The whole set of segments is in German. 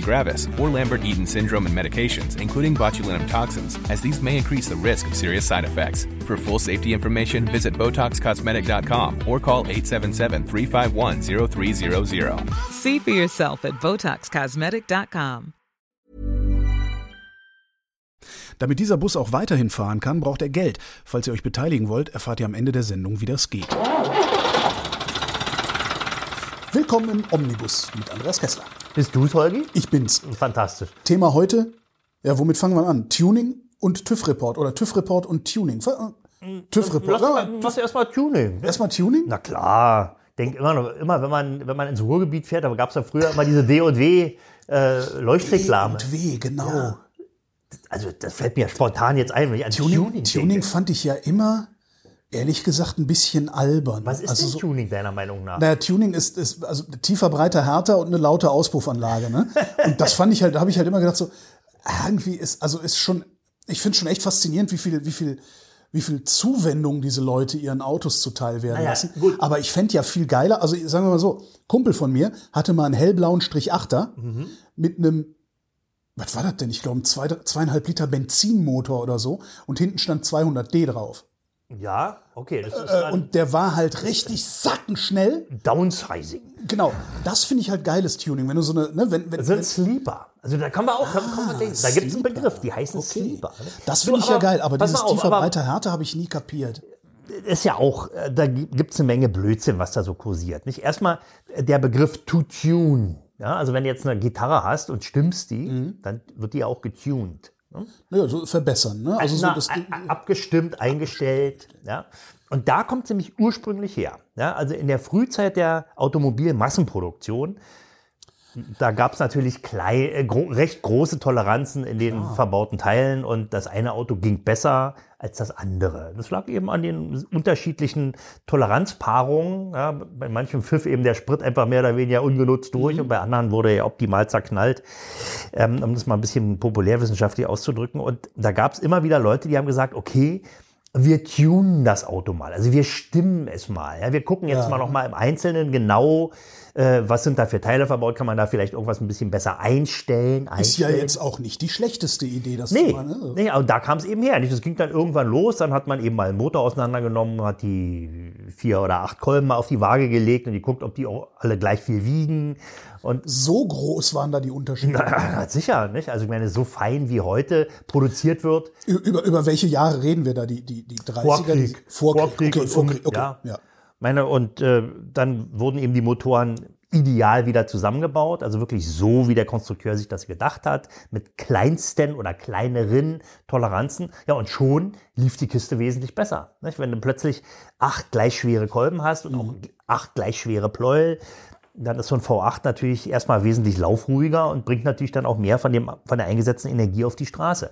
gravis, or Lambert-Eaton syndrome and medications, including botulinum toxins, as these may increase the risk of serious side effects. For full safety information, visit BotoxCosmetic.com or call 877-351-0300. See for yourself at BotoxCosmetic.com. Damit dieser Bus auch weiterhin fahren kann, braucht er Geld. Falls ihr euch beteiligen wollt, erfahrt ihr am Ende der Sendung, wie das geht. Willkommen im Omnibus mit Andreas Kessler. Bist du's, Holgi? Ich bin's. Fantastisch. Thema heute, ja, womit fangen wir an? Tuning und TÜV-Report oder TÜV-Report und Tuning. TÜV-Report. Lass, mal- lass erstmal Tuning. Erstmal Tuning? Na klar. Denk immer noch, immer wenn man, wenn man ins Ruhrgebiet fährt, gab es ja früher immer diese D&W äh, Leuchtreklame. Und weh, genau. Also das fällt mir spontan jetzt ein, wenn ich an Tuning, Tuning, Tuning, fand ich ja immer, ehrlich gesagt, ein bisschen albern. Was ist also denn so, Tuning deiner Meinung nach? Naja, Tuning ist, ist also tiefer, breiter, härter und eine laute Auspuffanlage. Ne? Und das fand ich halt, da habe ich halt immer gedacht, so, irgendwie ist, also ist schon, ich finde schon echt faszinierend, wie viel, wie viel, wie viel Zuwendung diese Leute ihren Autos zuteil werden Naja, lassen. gut. Aber ich fände ja viel geiler, also sagen wir mal so, Kumpel von mir hatte mal einen hellblauen Strich 8er Mhm. mit einem was war das denn? Ich glaube, ein zwei, zweieinhalb Liter Benzinmotor oder so. Und hinten stand 200D drauf. Ja, okay, Äh, und der war halt richtig sackenschnell. Downsizing. Genau, das finde ich halt geiles Tuning. Wenn du so eine, ne, wenn, wenn, sind wenn, Sleeper. Also da kann man auch, kann, kann man denken. Da gibt es einen Sleeper. Begriff, die heißen Sleeper. ne? das So, finde ich ja geil, aber dieses auf, tiefer, aber breiter, härter habe ich nie kapiert. ist ja auch, äh, da gibt es eine Menge Blödsinn, was da so kursiert. Nicht? Erstmal äh, der Begriff to tune. Ja, also wenn du jetzt eine Gitarre hast und stimmst die, Mhm. dann wird die auch getuned. Naja, so verbessern, ne? Also so Na, abgestimmt, eingestellt. Ja. Und da kommt es nämlich ursprünglich her. Ja, also in der Frühzeit der Automobilmassenproduktion, da gab es natürlich klei- äh, gro recht große Toleranzen in den verbauten Teilen und das eine Auto ging besser als das andere. Das lag eben an den unterschiedlichen Toleranzpaarungen. Ja, bei manchem pfiff eben der Sprit einfach mehr oder weniger ungenutzt durch und bei anderen wurde er optimal zerknallt ähm, um das mal ein bisschen populärwissenschaftlich auszudrücken. Und da gab es immer wieder Leute, die haben gesagt, okay, wir tunen das Auto mal. Also wir stimmen es mal. Ja, wir gucken jetzt Ja. mal noch mal im Einzelnen genau, äh, was sind da für Teile verbaut. Kann man da vielleicht irgendwas ein bisschen besser einstellen? ist ja einstellen? jetzt auch nicht die schlechteste Idee, das Nee, zu machen. Ne? nee, aber da kam es eben her. Nicht? Das ging dann irgendwann los, dann hat man eben mal einen Motor auseinandergenommen, hat die vier oder acht Kolben mal auf die Waage gelegt und die guckt, ob die auch alle gleich viel wiegen. Und So groß waren da die Unterschiede. na, sicher, nicht? Also ich meine, so fein wie heute produziert wird, Über, über welche Jahre reden wir da? Die, die, die 30er? Vorkrieg. Die, Vorkrieg. Vorkrieg okay, Vorkrieg. Okay, ja. ja. Meine, und äh, dann wurden eben die Motoren ideal wieder zusammengebaut, also wirklich so, wie der Konstrukteur sich das gedacht hat, mit kleinsten oder kleineren Toleranzen. Ja, und schon lief die Kiste wesentlich besser. Nicht? Wenn du plötzlich acht gleich schwere Kolben hast und auch acht gleich schwere Pleuel, dann ist so ein V8 natürlich erstmal wesentlich laufruhiger und bringt natürlich dann auch mehr von, dem, von der eingesetzten Energie auf die Straße.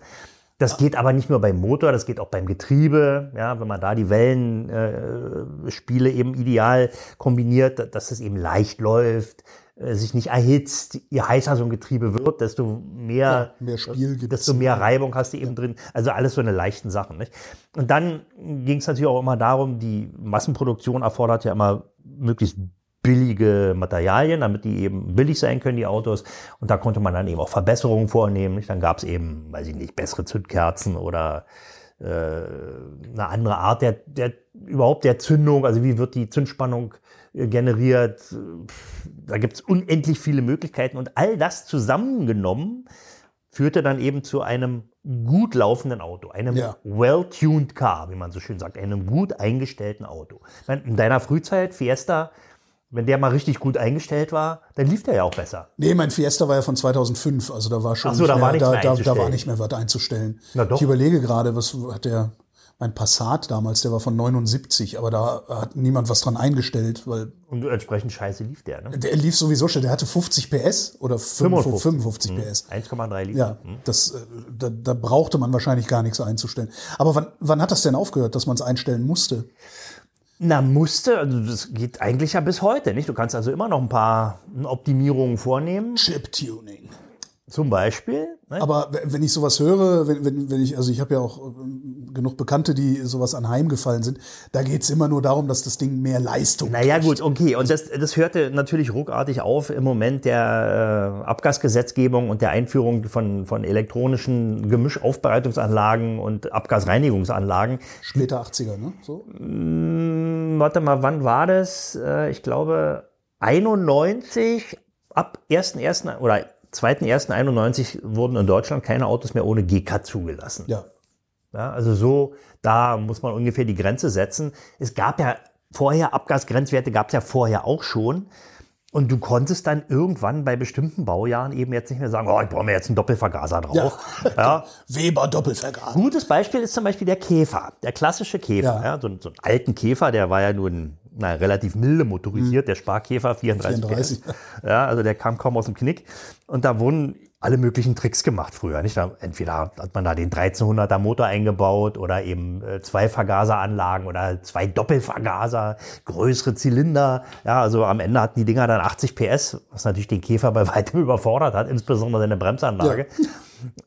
Das geht aber nicht nur beim Motor, das geht auch beim Getriebe. Ja, wenn man da die Wellenspiele äh, eben ideal kombiniert, dass es eben leicht läuft, äh, sich nicht erhitzt. Je heißer so ein Getriebe wird, desto mehr, Ja, mehr Spiel gibt's. desto mehr Reibung hast du eben drin. Also alles so eine leichten Sachen. Nicht? Und dann ging es natürlich auch immer darum, die Massenproduktion erfordert ja immer möglichst billige Materialien, damit die eben billig sein können, die Autos. Und da konnte man dann eben auch Verbesserungen vornehmen. Dann gab es eben, weiß ich nicht, bessere Zündkerzen oder äh, eine andere Art der, der überhaupt der Zündung. Also wie wird die Zündspannung äh, generiert? Da gibt es unendlich viele Möglichkeiten. Und all das zusammengenommen führte dann eben zu einem gut laufenden Auto, einem Ja. well-tuned Car, wie man so schön sagt, einem gut eingestellten Auto. In deiner Frühzeit, Fiesta, wenn der mal richtig gut eingestellt war, dann lief der ja auch besser. Nee, mein Fiesta war ja von 2005, also da war schon so, da war nichts da, mehr da, da war nicht mehr was einzustellen. Na doch. Ich überlege gerade, was hat der, mein Passat damals, der war von 79, aber da hat niemand was dran eingestellt, weil Und entsprechend scheiße lief der, ne? der lief sowieso schon, der hatte 50 PS oder 55, 55 Mhm. PS. 1,3 Liter. Ja, das, äh, da, da brauchte man wahrscheinlich gar nichts einzustellen. Aber wann, wann hat das denn aufgehört, dass man es einstellen musste? Na, musste, also das geht eigentlich ja bis heute, nicht? Du kannst also immer noch ein paar Optimierungen vornehmen. Chip-Tuning. Zum Beispiel, ne? Aber wenn ich sowas höre, wenn, wenn, wenn ich, also ich habe ja auch ähm, genug Bekannte, die sowas anheimgefallen sind, da geht's immer nur darum, dass das Ding mehr Leistung Naja, kriegt. gut, okay. Und das, das hörte natürlich ruckartig auf im Moment der äh, Abgasgesetzgebung und der Einführung von, von elektronischen Gemischaufbereitungsanlagen und Abgasreinigungsanlagen. Später 80er, ne? So? Hm, Warte mal, wann war das? Äh, ich glaube 91, ab 1.1. oder 2.1.91 wurden in Deutschland keine Autos mehr ohne GK zugelassen. Ja. Ja, also so, da muss man ungefähr die Grenze setzen. Es gab ja vorher, Abgasgrenzwerte gab es ja vorher auch schon. Und du konntest dann irgendwann bei bestimmten Baujahren eben jetzt nicht mehr sagen, oh, ich brauche mir jetzt einen Doppelvergaser drauf. Ja. Weber Doppelvergaser. Gutes Beispiel ist zum Beispiel der Käfer, der klassische Käfer. Ja. Ja. so, einen- so einen alten Käfer, der war ja nun na, relativ milde motorisiert, der Sparkäfer 34, 34. PS. Ja, also der kam kaum aus dem Knick. Und da wurden alle möglichen Tricks gemacht früher. Nicht? Entweder hat man da den 1300er Motor eingebaut oder eben äh, zwei Vergaseranlagen oder zwei Doppelvergaser, größere Zylinder. Ja, also am Ende hatten die Dinger dann 80 PS, was natürlich den Käfer bei weitem überfordert hat, insbesondere seine Bremsanlage.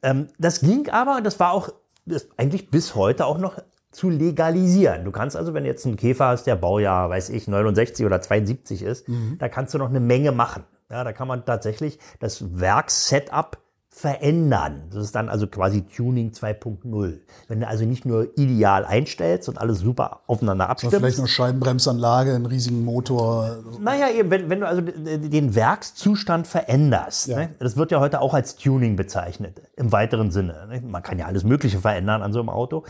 Ähm, das ging aber, und das war auch das eigentlich bis heute auch noch zu legalisieren. Du kannst also, wenn du jetzt einen Käfer hast, der Baujahr, weiß ich, 69 oder 72 ist, da kannst du noch eine Menge machen. Ja, da kann man tatsächlich das Werkssetup verändern. Das ist dann also quasi Tuning 2.0. Wenn du also nicht nur ideal einstellst und alles super aufeinander abstimmst. vielleicht noch Scheibenbremsanlage, einen riesigen Motor. Naja, eben, wenn, wenn du also den Werkszustand veränderst, Ja. ne? das wird ja heute auch als Tuning bezeichnet, im weiteren Sinne. Ne? Man kann ja alles Mögliche verändern an so einem Auto.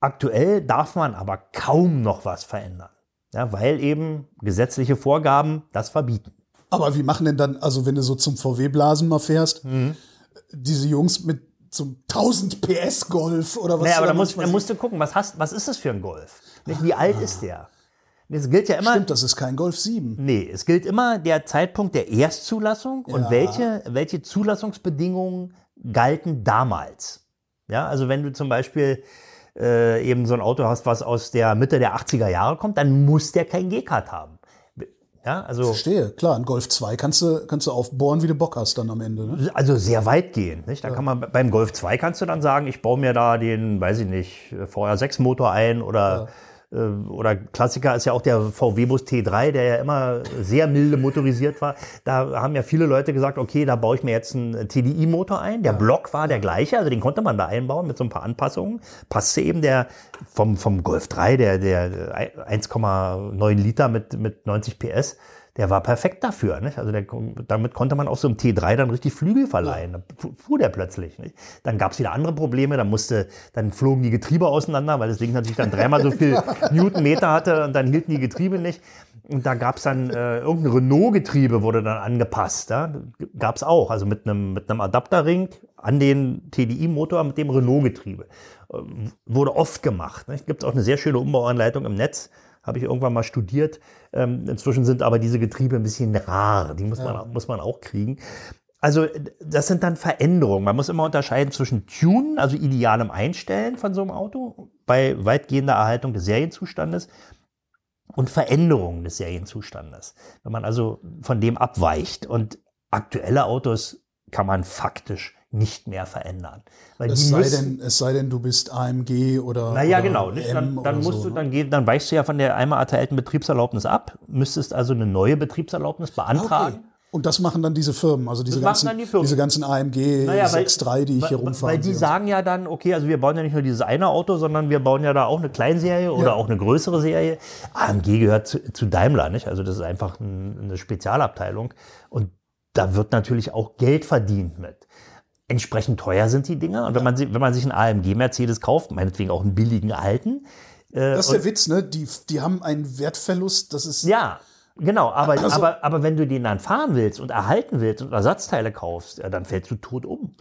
Aktuell darf man aber kaum noch was verändern, ja, weil eben gesetzliche Vorgaben das verbieten. Aber wie machen denn dann, also wenn du so zum VW-Blasen mal fährst, Mhm. diese Jungs mit einem 1000 PS Golf oder was? Naja, aber da da musst, da musst du gucken, was, hast, was ist das für ein Golf? Nicht, Wie alt ist der? Es gilt ja immer, Stimmt, das ist kein Golf 7. Nee, es gilt immer der Zeitpunkt der Erstzulassung und Ja. welche, welche Zulassungsbedingungen galten damals. Ja, also wenn du zum Beispiel äh, eben so ein Auto hast, was aus der Mitte der 80er Jahre kommt, dann muss der kein G-Card haben. Ja, also, Verstehe, klar, ein Golf 2 kannst du, kannst du aufbohren, wie du Bock hast dann am Ende. Ne? also sehr weitgehend. Nicht? Da kann man beim Golf 2 kannst du dann sagen, ich baue mir da den, weiß ich nicht, VR6 Motor ein oder äh, oder Klassiker ist ja auch der VW Bus T3, der ja immer sehr milde motorisiert war. Da haben ja viele Leute gesagt, okay, da baue ich mir jetzt einen TDI-Motor ein. Der Block war der gleiche, also den konnte man da einbauen mit so ein paar Anpassungen. Passte eben der vom, vom Golf 3, der, der 1,9 Liter mit, mit 90 PS, der war perfekt dafür. Nicht? Also der, damit konnte man auf so einem T3 dann richtig Flügel verleihen. Da fu- fuhr der plötzlich. Nicht? Dann gab es wieder andere Probleme. Dann musste, dann flogen die Getriebe auseinander, weil das Ding natürlich dann dreimal so viel Newtonmeter hatte und dann hielten die Getriebe nicht. Und da gab es dann äh, irgendein Renault-Getriebe wurde dann angepasst. Ja? Gab es auch, also mit einem mit einem Adapterring an den TDI-Motor mit dem Renault-Getriebe. Äh, wurde oft gemacht. Gibt es auch eine sehr schöne Umbauanleitung im Netz. Habe ich irgendwann mal studiert. Ähm, inzwischen sind aber diese Getriebe ein bisschen rar. Die muss, man, muss man auch kriegen. Also das sind dann Veränderungen. Man muss immer unterscheiden zwischen Tunen, also idealem Einstellen von so einem Auto, bei weitgehender Erhaltung des Serienzustandes und Veränderungen des Serienzustandes. Wenn man also von dem abweicht. Und aktuelle Autos kann man faktisch nicht mehr verändern. Weil Es sei, denn, es sei denn, du bist AMG oder. naja, oder genau. Nicht? Dann, dann musst so, du, ne? dann, geh- dann weichst du ja von der einmal erteilten Betriebserlaubnis ab, müsstest also eine neue Betriebserlaubnis beantragen. Okay. Und das machen dann diese Firmen, also diese Das ganzen, die Firmen. diese ganzen AMG Naja, weil- 6.3, die ich hier rumfahre. Weil die sagen ja dann, okay, also wir bauen ja nicht nur dieses eine Auto, sondern wir bauen ja da auch eine Kleinserie oder Ja. auch eine größere Serie. AMG gehört zu, zu Daimler, nicht? Also das ist einfach ein, eine Spezialabteilung. Und da wird natürlich auch Geld verdient mit. Entsprechend teuer sind die Dinger. Und wenn man, wenn man sich einen AMG Mercedes kauft, meinetwegen auch einen billigen alten, äh, Das ist der Witz, ne? Die, die haben einen Wertverlust, das ist. ja, Genau, aber, Also- aber, aber wenn du den dann fahren willst und erhalten willst und Ersatzteile kaufst, ja, dann fällst du tot um.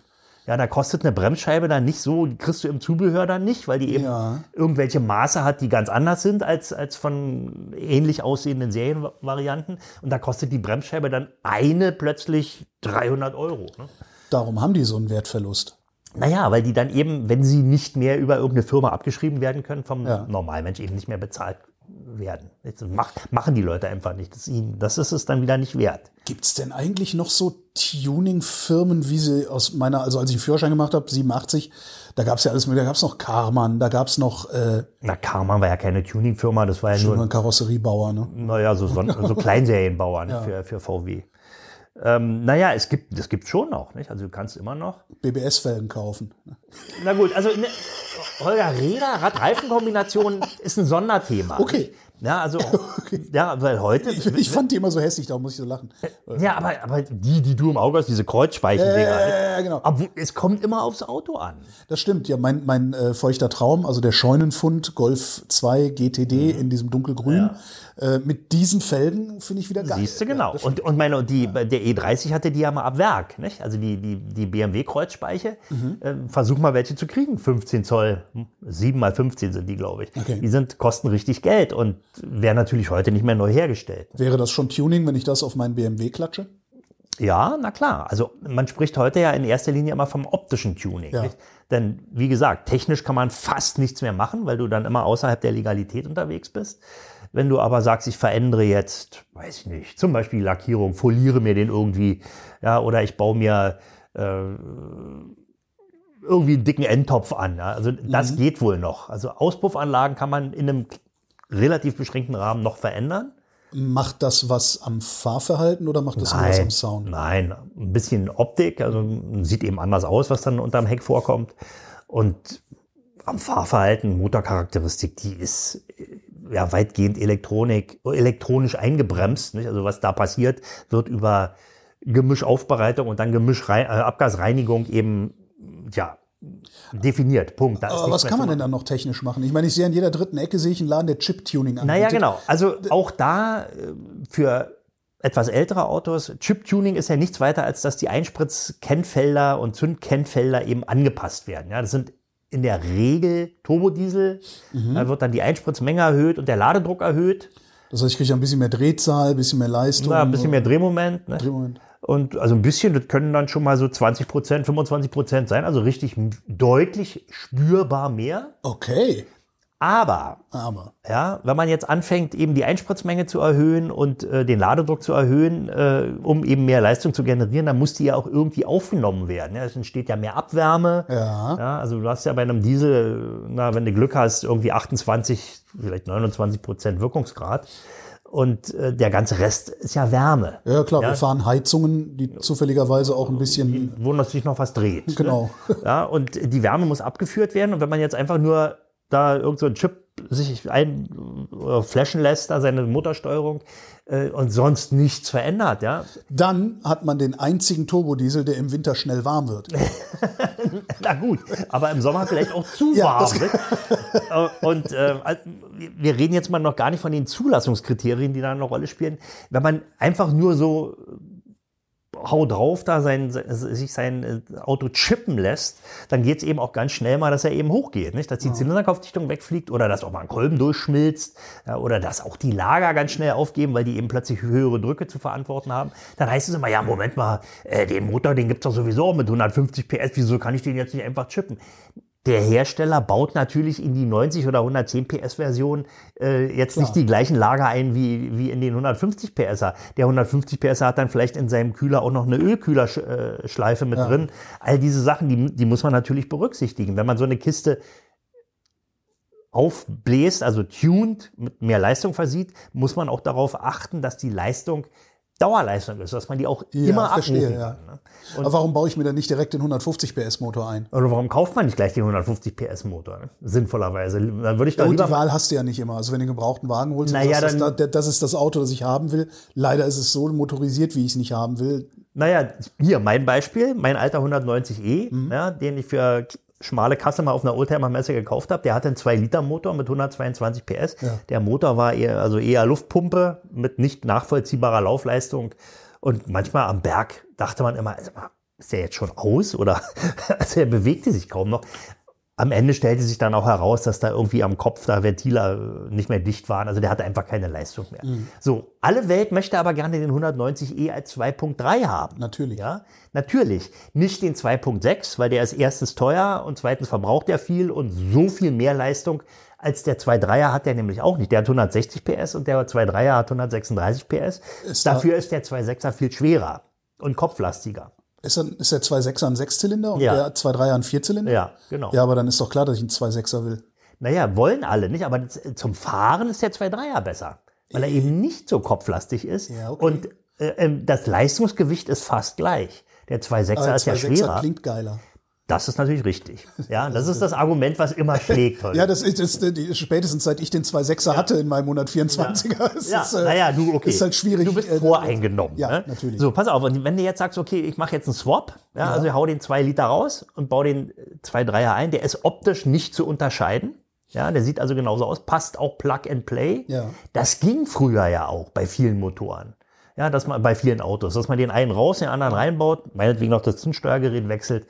Ja, da kostet eine Bremsscheibe dann nicht so, die kriegst du im Zubehör dann nicht, weil die eben Ja. irgendwelche Maße hat, die ganz anders sind als, als von ähnlich aussehenden Serienvarianten. Und da kostet die Bremsscheibe dann eine plötzlich 300 Euro. Ne? Darum haben die so einen Wertverlust. Naja, weil die dann eben, wenn sie nicht mehr über irgendeine Firma abgeschrieben werden können, vom Ja. Normalmensch eben nicht mehr bezahlt werden. Das mach, machen die Leute einfach nicht. Das ist, ihnen, das ist es dann wieder nicht wert. Gibt es denn eigentlich noch so Tuning-Firmen, wie sie aus meiner, also als ich den Führerschein gemacht habe, 87, da gab es ja alles mögliche, da gab es noch Karmann, da gab es noch äh, Na, Karmann war ja keine Tuningfirma, das war ja nur ein Karosseriebauer, ne? naja, so, so, so Kleinserienbauer ne, für, für VW. Ähm, naja, es gibt, das gibt schon noch, nicht? Also du kannst immer noch. BBS-Felgen kaufen. Na gut, also ne, Holger Räder, Rad-Reifen-Kombination ist ein Sonderthema. Okay. Ja, also, ja, weil heute. Ich, ich fand die immer so hässlich, darum muss ich so lachen. Ja, aber, aber die, die du im Auge hast, diese Kreuzspeichen-Dinger. Ja, ja, ja, genau. Aber es kommt immer aufs Auto an. Das stimmt, ja, mein, mein äh, feuchter Traum, also der Scheunenfund Golf 2 GTD Mhm. in diesem dunkelgrün, äh, mit diesen Felgen finde ich wieder geil. Siehst du, genau. Ja, und, und meine, die, der E30 hatte die ja mal ab Werk, nicht? Also die, die, die BMW-Kreuzspeiche. Mhm. Äh, versuch mal welche zu kriegen. 15 Zoll, 7 mal 15 sind die, glaube ich. Okay. Die sind, kosten richtig Geld und werden natürlich heute nicht mehr neu hergestellt. Wäre das schon Tuning, wenn ich das auf meinen BMW klatsche? Ja, na klar. Also man spricht heute ja in erster Linie immer vom optischen Tuning. Ja. Denn wie gesagt, technisch kann man fast nichts mehr machen, weil du dann immer außerhalb der Legalität unterwegs bist. Wenn du aber sagst, ich verändere jetzt, weiß ich nicht, zum Beispiel die Lackierung, foliere mir den irgendwie, ja, oder ich baue mir äh, irgendwie einen dicken Endtopf an. Ja? Also das geht wohl noch. Also Auspuffanlagen kann man in einem relativ beschränkten Rahmen noch verändern. Macht das was am Fahrverhalten oder macht das nur was am Sound? Nein, ein bisschen Optik, also sieht eben anders aus, was dann unterm Heck vorkommt. Und am Fahrverhalten, Motorcharakteristik, die ist äh, ja weitgehend Elektronik, elektronisch eingebremst. Nicht? Also was da passiert, wird über Gemischaufbereitung und dann Gemischrei äh, Abgasreinigung eben ja definiert. Punkt. Aber was kann man denn dann noch technisch machen? Ich meine, ich sehe an jeder dritten Ecke sehe ich einen Laden, der Chip-Tuning anbietet. Naja, genau. Also auch da äh, für etwas ältere Autos, Chip-Tuning ist ja nichts weiter, als dass die Einspritz-Kennfelder und Zünd-Kennfelder eben angepasst werden. Ja, das sind in der Regel Turbodiesel. Mhm. Da wird dann die Einspritzmenge erhöht und der Ladedruck erhöht. Das heißt, ich kriege ein bisschen mehr Drehzahl, ein bisschen mehr Leistung. Na, ein bisschen mehr Drehmoment. Ne? Drehmoment. Und also ein bisschen, das können dann schon mal so 20 Prozent, 25 Prozent sein. Also richtig deutlich spürbar mehr. Okay, Aber aber Ja, wenn man jetzt anfängt, eben die Einspritzmenge zu erhöhen und äh, den Ladedruck zu erhöhen, äh, um eben mehr Leistung zu generieren, dann muss die ja auch irgendwie aufgenommen werden. Ja, es entsteht ja mehr Abwärme. Ja. ja. Also du hast ja bei einem Diesel, na, wenn du Glück hast, irgendwie 28, vielleicht 29 Prozent Wirkungsgrad. Und äh, der ganze Rest ist ja Wärme. ja klar, Ja. wir fahren Heizungen, die zufälligerweise auch ein bisschen Wo natürlich noch was dreht. Genau. Ne? Ja, und die Wärme muss abgeführt werden. Und wenn man jetzt einfach nur da irgend so ein Chip sich ein oder flashen lässt, da seine Motorsteuerung äh, und sonst nichts verändert, ja. Dann hat man den einzigen Turbodiesel, der im Winter schnell warm wird. Na gut, aber im Sommer vielleicht auch zu Ja, warm. das- ne? Äh, Und äh, also, wir reden jetzt mal noch gar nicht von den Zulassungskriterien, die da eine Rolle spielen. Wenn man einfach nur so hau drauf da sein, sich sein äh, Auto chippen lässt, dann geht es eben auch ganz schnell mal, dass er eben hochgeht, nicht? dass die Zylinderkopfdichtung wegfliegt oder dass auch mal ein Kolben durchschmilzt ja, oder dass auch die Lager ganz schnell aufgeben, weil die eben plötzlich höhere Drücke zu verantworten haben. Dann heißt es immer, ja, Moment mal, äh, den Motor, den gibt's doch sowieso mit 150 PS, wieso kann ich den jetzt nicht einfach chippen? Der Hersteller baut natürlich in die 90 oder 110 PS Version äh, jetzt nicht die gleichen Lager ein wie, wie in den 150 PSer. Der 150 PSer hat dann vielleicht in seinem Kühler auch noch eine Ölkühlerschleife mit drin. All diese Sachen, die, die muss man natürlich berücksichtigen. Wenn man so eine Kiste aufbläst, also tuned, mit mehr Leistung versieht, muss man auch darauf achten, dass die Leistung Dauerleistung ist, dass man die auch Ja, immer verstehe, abrufen ja. kann. Ne? Aber warum baue ich mir dann nicht direkt den 150 PS Motor ein? Oder warum kauft man nicht gleich den 150 PS Motor? Ne? Sinnvollerweise. Dann würde ich da Und die Wahl hast du ja nicht immer. Also wenn du einen gebrauchten Wagen holst, Naja, sagst, dann- das, das ist das Auto, das ich haben will. Leider ist es so motorisiert, wie ich es nicht haben will. Naja, hier mein Beispiel, mein alter 190e, Mhm. ja, den ich für schmale Kasse mal auf einer Oldtimer-Messe gekauft habe, der hatte einen 2-Liter-Motor mit 122 PS. Ja. Der Motor war eher, also eher Luftpumpe mit nicht nachvollziehbarer Laufleistung. Und manchmal am Berg dachte man immer, also, ist der jetzt schon aus oder also er bewegte sich kaum noch. Am Ende stellte sich dann auch heraus, dass da irgendwie am Kopf da Ventile äh, nicht mehr dicht waren. Also der hatte einfach keine Leistung mehr. So, alle Welt möchte aber gerne den 190e als 2.3 haben. Natürlich. Ja, natürlich. Nicht den 2.6, weil der ist erstens teuer und zweitens verbraucht er viel und so viel mehr Leistung als der 2.3er hat der nämlich auch nicht. Der hat 160 PS und der 2.3er hat 136 PS. Ist da- Dafür ist der 2.6er viel schwerer und kopflastiger. Ist, dann, ist der 2.6er ein Sechszylinder und Ja. der 2.3er ein Vierzylinder? Ja, genau. Ja, aber dann ist doch klar, dass ich einen 2.6er will. Naja, wollen alle nicht, aber das, zum Fahren ist der 2.3er besser, weil er eben nicht so kopflastig ist Ja, okay. und äh, ähm, das Leistungsgewicht ist fast gleich. Der 2.6er Aber der ist ja 2.6er schwerer. klingt geiler. Das ist natürlich richtig. Ja, das ist das Argument, was immer schlägt heute. Ja, das ist, das ist die, spätestens seit ich den 2.6er hatte in meinem 124er. Ist Ja, es, äh, naja, du, okay. Ist halt schwierig. Du bist äh, voreingenommen. Ja, ne? natürlich. So, pass auf. Und wenn du jetzt sagst, okay, ich mache jetzt einen Swap, ja, also ich hau den 2 Liter raus und baue den 2.3er ein, der ist optisch nicht zu unterscheiden. Ja, der sieht also genauso aus, passt auch Plug and Play. Ja. Das ging früher ja auch bei vielen Motoren. Ja, dass man bei vielen Autos, dass man den einen raus, den anderen reinbaut, meinetwegen noch das Zündsteuergerät wechselt.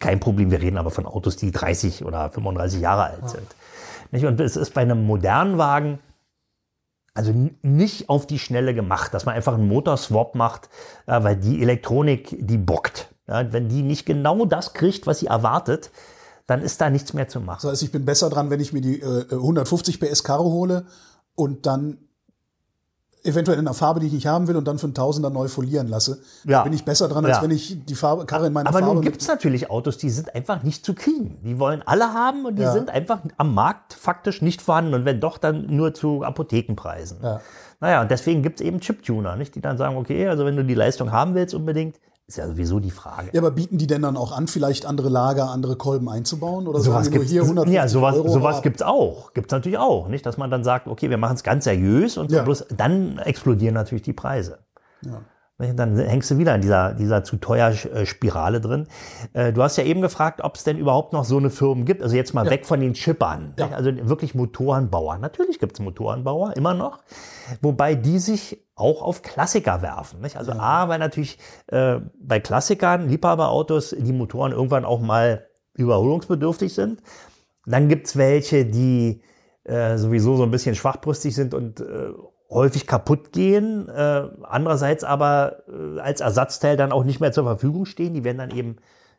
Kein Problem, wir reden aber von Autos, die 30 oder 35 Jahre alt sind. Nicht? Und es ist bei einem modernen Wagen also nicht auf die Schnelle gemacht, dass man einfach einen Motorswap macht, ja, weil die Elektronik, die bockt. Wenn die nicht genau das kriegt, was sie erwartet, dann ist da nichts mehr zu machen. Das heißt, ich bin besser dran, wenn ich mir die äh, 150 PS Karre hole und dann eventuell in einer Farbe, die ich nicht haben will, und dann für einen Tausender neu folieren lasse. Ja. Bin ich besser dran, als Ja. wenn ich die Farbe, Karre in meiner Aber Farbe nun mit- gibt es natürlich Autos, die sind einfach nicht zu kriegen. Die wollen alle haben und die Ja. sind einfach am Markt faktisch nicht vorhanden und wenn doch, dann nur zu Apothekenpreisen. Ja. Naja, und deswegen gibt es eben Chiptuner, nicht? die dann sagen, okay, also wenn du die Leistung haben willst unbedingt, ist ja sowieso die Frage. Ja, aber bieten die denn dann auch an, vielleicht andere Lager, andere Kolben einzubauen? Oder Sowas gibt's, hier 150 ja, sowas, Euro? sowas ab? gibt's auch. Gibt's natürlich auch. Nicht, dass man dann sagt, okay, wir machen es ganz seriös und Ja. bloß dann explodieren natürlich die Preise. Ja. Dann hängst du wieder in dieser, dieser zu teuer äh, Spirale drin. Äh, Du hast ja eben gefragt, ob es denn überhaupt noch so eine Firmen gibt. Also jetzt mal weg von den Chippern. Ja. Also wirklich Motorenbauer. Natürlich gibt es Motorenbauer, immer noch. Wobei die sich auch auf Klassiker werfen. Nicht? Also A, weil natürlich äh, bei Klassikern, Liebhaberautos, die Motoren irgendwann auch mal überholungsbedürftig sind. Dann gibt's welche, die äh, sowieso so ein bisschen schwachbrüstig sind und äh, häufig kaputt gehen. Äh, andererseits aber äh, als Ersatzteil dann auch nicht mehr zur Verfügung stehen. Die werden dann eben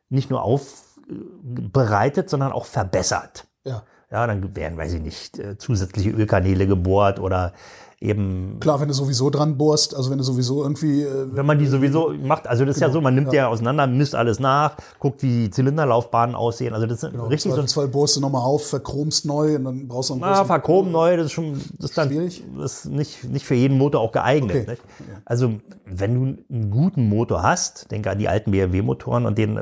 nicht nur aufbereitet, sondern auch verbessert. ja. Ja, dann werden, weiß ich nicht, äh, zusätzliche Ölkanäle gebohrt oder eben Klar, wenn du sowieso dran bohrst, also wenn du sowieso irgendwie, äh, wenn man die sowieso macht, also das ist ja so, man nimmt ja. auseinander, misst alles nach, guckt, wie die Zylinderlaufbahnen aussehen. Also das ist richtig so im Zweifelsfall bohrst du nochmal auf, verchromst neu und dann brauchst du einen Na, verchromen neu, das ist schon, das ist dann, Schwierig? das ist nicht, nicht für jeden Motor auch geeignet. Okay. Nicht? Also, wenn du einen guten Motor hast, denke an die alten BMW-Motoren und den,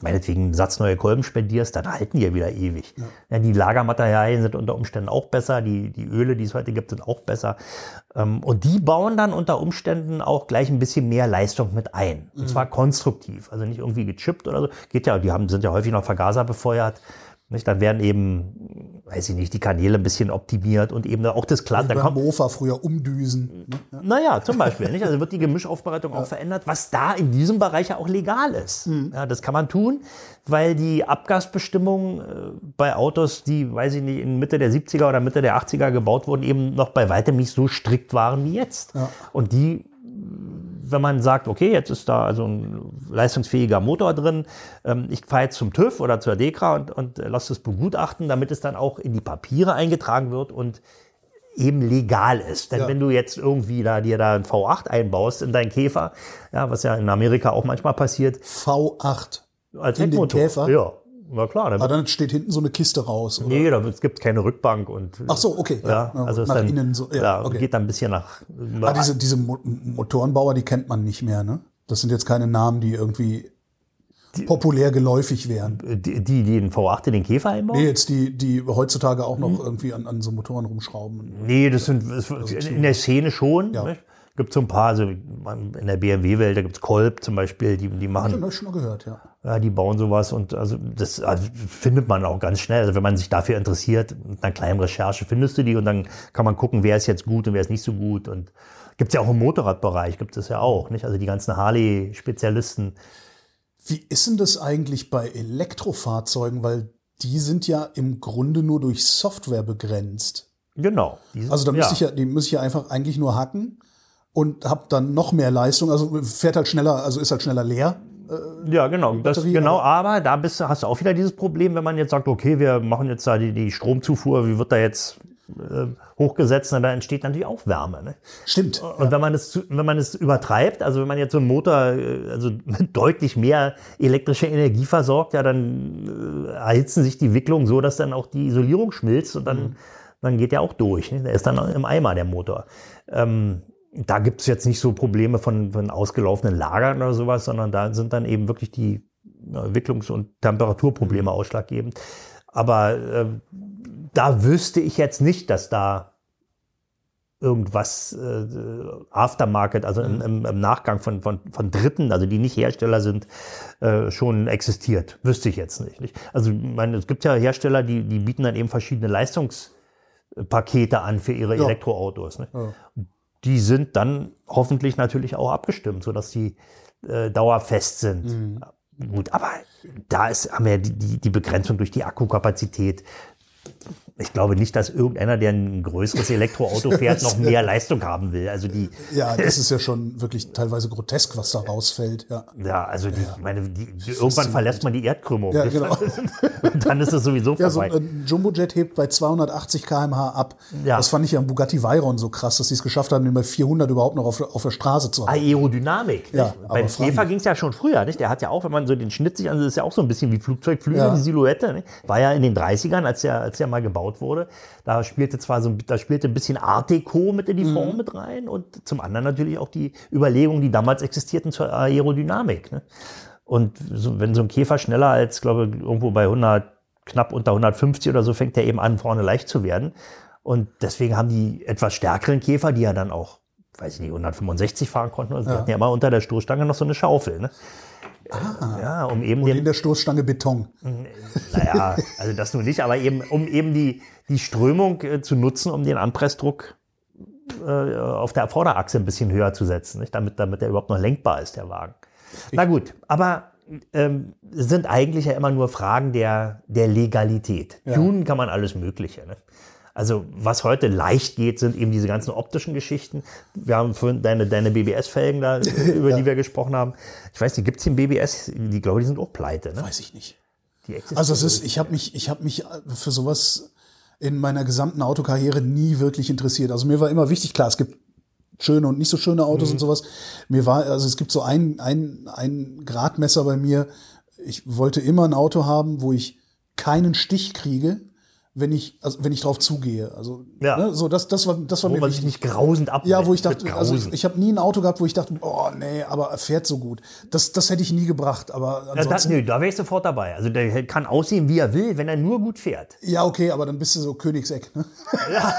meinetwegen einen Satz neue Kolben spendierst, dann halten die ja wieder ewig. Ja. die Lagermaterialien sind unter Umständen auch besser, die, die Öle, die es heute gibt, sind auch besser. Ähm, Und die bauen dann unter Umständen auch gleich ein bisschen mehr Leistung mit ein. Und zwar konstruktiv, also nicht irgendwie gechippt oder so. Geht ja, die haben, sind ja häufig noch Vergaser befeuert. Nicht? Dann werden eben, weiß ich nicht, die Kanäle ein bisschen optimiert und eben auch das. Dann beim kommt, Mofa früher umdüsen. Ne? Ja. naja, zum Beispiel. Nicht? Also wird die Gemischaufbereitung auch verändert, was da in diesem Bereich ja auch legal ist. Ja, das kann man tun, weil die Abgasbestimmungen äh, bei Autos, die, weiß ich nicht, in Mitte der 70er oder Mitte der 80er gebaut wurden, eben noch bei weitem nicht so strikt waren wie jetzt. Ja. Und die wenn man sagt, okay, jetzt ist da also ein leistungsfähiger Motor drin, ähm, ich fahre jetzt zum TÜV oder zur DEKRA und, und äh, lasse das begutachten, damit es dann auch in die Papiere eingetragen wird und eben legal ist. Denn Ja. wenn du jetzt irgendwie da dir da ein V8 einbaust in deinen Käfer, ja, was ja in Amerika auch manchmal passiert, V8. als In den. Käfer? Ja, na klar. Dann Aber dann steht hinten so eine Kiste raus. Oder? Nee, da gibt es keine Rückbank und Ach so, okay. ja, also ist nach dann, innen so. Ja, ja, okay. geht dann ein bisschen nach. Ah, diese, diese Mo Motorenbauer, die kennt man nicht mehr, ne? Das sind jetzt keine Namen, die irgendwie populär geläufig wären. die, die, die den V8 in den Käfer einbauen? Nee, jetzt die, die heutzutage auch noch irgendwie an, an so Motoren rumschrauben. Nee, das sind das- in der Szene schon. Ja. Nicht? Gibt so ein paar, also in der BMW-Welt, da gibt's Kolb zum Beispiel, die, die machen. Das schon mal gehört, ja. Ja, die bauen sowas und also das also findet man auch ganz schnell. Also wenn man sich dafür interessiert, mit einer kleinen Recherche findest du die und dann kann man gucken, wer ist jetzt gut und wer ist nicht so gut. Und gibt's ja auch im Motorradbereich, gibt es ja auch, nicht? Also die ganzen Harley-Spezialisten. Wie ist denn das eigentlich bei Elektrofahrzeugen? Weil die sind ja im Grunde nur durch Software begrenzt. Genau. Die, also da müsste ja. ich ja, die müsste ich ja einfach eigentlich nur hacken und habe dann noch mehr Leistung. Also fährt halt schneller, also ist halt schneller leer. Äh, ja, genau. Das, genau, aber da bist, hast du auch wieder dieses Problem, wenn man jetzt sagt, okay, wir machen jetzt da die, die Stromzufuhr, wie wird da jetzt äh, hochgesetzt, na, da entsteht natürlich auch Wärme. Ne? Stimmt. Und ja. wenn man es wenn man es übertreibt, also wenn man jetzt so einen Motor äh, also mit deutlich mehr elektrischer Energie versorgt, ja, dann äh, erhitzen sich die Wicklungen so, dass dann auch die Isolierung schmilzt und dann, mhm. dann geht der auch durch. Ne? Der ist dann im Eimer, der Motor. Ähm, da gibt es jetzt nicht so Probleme von, von ausgelaufenen Lagern oder sowas, sondern da sind dann eben wirklich die Entwicklungs- und Temperaturprobleme mhm. ausschlaggebend. Aber äh, da wüsste ich jetzt nicht, dass da irgendwas äh, Aftermarket, also im, im, im, Nachgang von, von, von Dritten, also die nicht Hersteller sind, äh, schon existiert. Wüsste ich jetzt nicht. nicht? Also ich meine, es gibt ja Hersteller, die, die bieten dann eben verschiedene Leistungspakete an für ihre ja. Elektroautos. Ne? Ja. Die sind dann hoffentlich natürlich auch abgestimmt, sodass die äh, dauerfest sind. Mhm. Gut, aber da ist, haben wir die, die, die Begrenzung durch die Akkukapazität, ich glaube nicht, dass irgendeiner, der ein größeres Elektroauto fährt, noch mehr Leistung haben will. Also die. Ja, das ist ja schon wirklich teilweise grotesk, was da rausfällt. Ja, ja also die, ja. meine, die, irgendwann verlässt man die Erdkrümmung. Ja, genau. Und dann ist es sowieso ja, vorbei. Ja, so ein Jumbojet hebt bei 280 km/h ab. Ja. Das fand ich ja am Bugatti Veyron so krass, dass sie es geschafft haben, den bei 400 überhaupt noch auf, auf der Straße zu haben. Aerodynamik. Ja, Beim Käfer ging es ja schon früher. Nicht? Der hat ja auch, wenn man so den Schnitt sich ansieht, ist ja auch so ein bisschen wie Flugzeugflügel, die Silhouette. Nicht? War ja in den 30ern, als der, als der mal gebaut gebaut wurde. Da spielte zwar so, da spielte ein bisschen Art Deco mit in die Form mhm. mit rein und zum anderen natürlich auch die Überlegungen, die damals existierten zur Aerodynamik. Ne? Und so, wenn so ein Käfer schneller als, glaube ich, irgendwo bei 100, knapp unter 150 oder so, fängt er eben an, vorne leicht zu werden. Und deswegen haben die etwas stärkeren Käfer, die ja dann auch, weiß ich nicht, 165 fahren konnten, also ja. die hatten ja immer unter der Stoßstange noch so eine Schaufel. Ne? Ah, ja, um eben und in der Stoßstange Beton. Naja, also das nur nicht, aber eben, um eben die, die Strömung äh, zu nutzen, um den Anpressdruck äh, auf der Vorderachse ein bisschen höher zu setzen, nicht? Damit, damit er überhaupt noch lenkbar ist, der Wagen. Ich Na gut, aber ähm, sind eigentlich ja immer nur Fragen der, der Legalität. Ja. Tun kann man alles Mögliche. Ne? Also was heute leicht geht, sind eben diese ganzen optischen Geschichten. Wir haben vorhin deine, deine BBS-Felgen da, über ja. die wir gesprochen haben. Ich weiß nicht, gibt es den BBS? Die glaube, die sind auch pleite. Ne? Weiß ich nicht. also es ist, ich habe mich, ich habe mich für sowas in meiner gesamten Autokarriere nie wirklich interessiert. Also mir war immer wichtig, klar, es gibt schöne und nicht so schöne Autos mhm. und sowas. Mir war, also es gibt so ein, ein, ein Gradmesser bei mir. Ich wollte immer ein Auto haben, wo ich keinen Stich kriege wenn ich, also wenn ich drauf zugehe. Also ja. ne, so das, das war, das war wo mir man sich nicht grausend ab. Ja, wo ich dachte, also ich, ich habe nie ein Auto gehabt, wo ich dachte, oh nee, aber er fährt so gut. Das, das hätte ich nie gebracht. Aber ansonsten, ja, das, nö, da wäre ich sofort dabei. Also der kann aussehen, wie er will, wenn er nur gut fährt. Ja, okay, aber dann bist du so Königseck. Ne? Ja,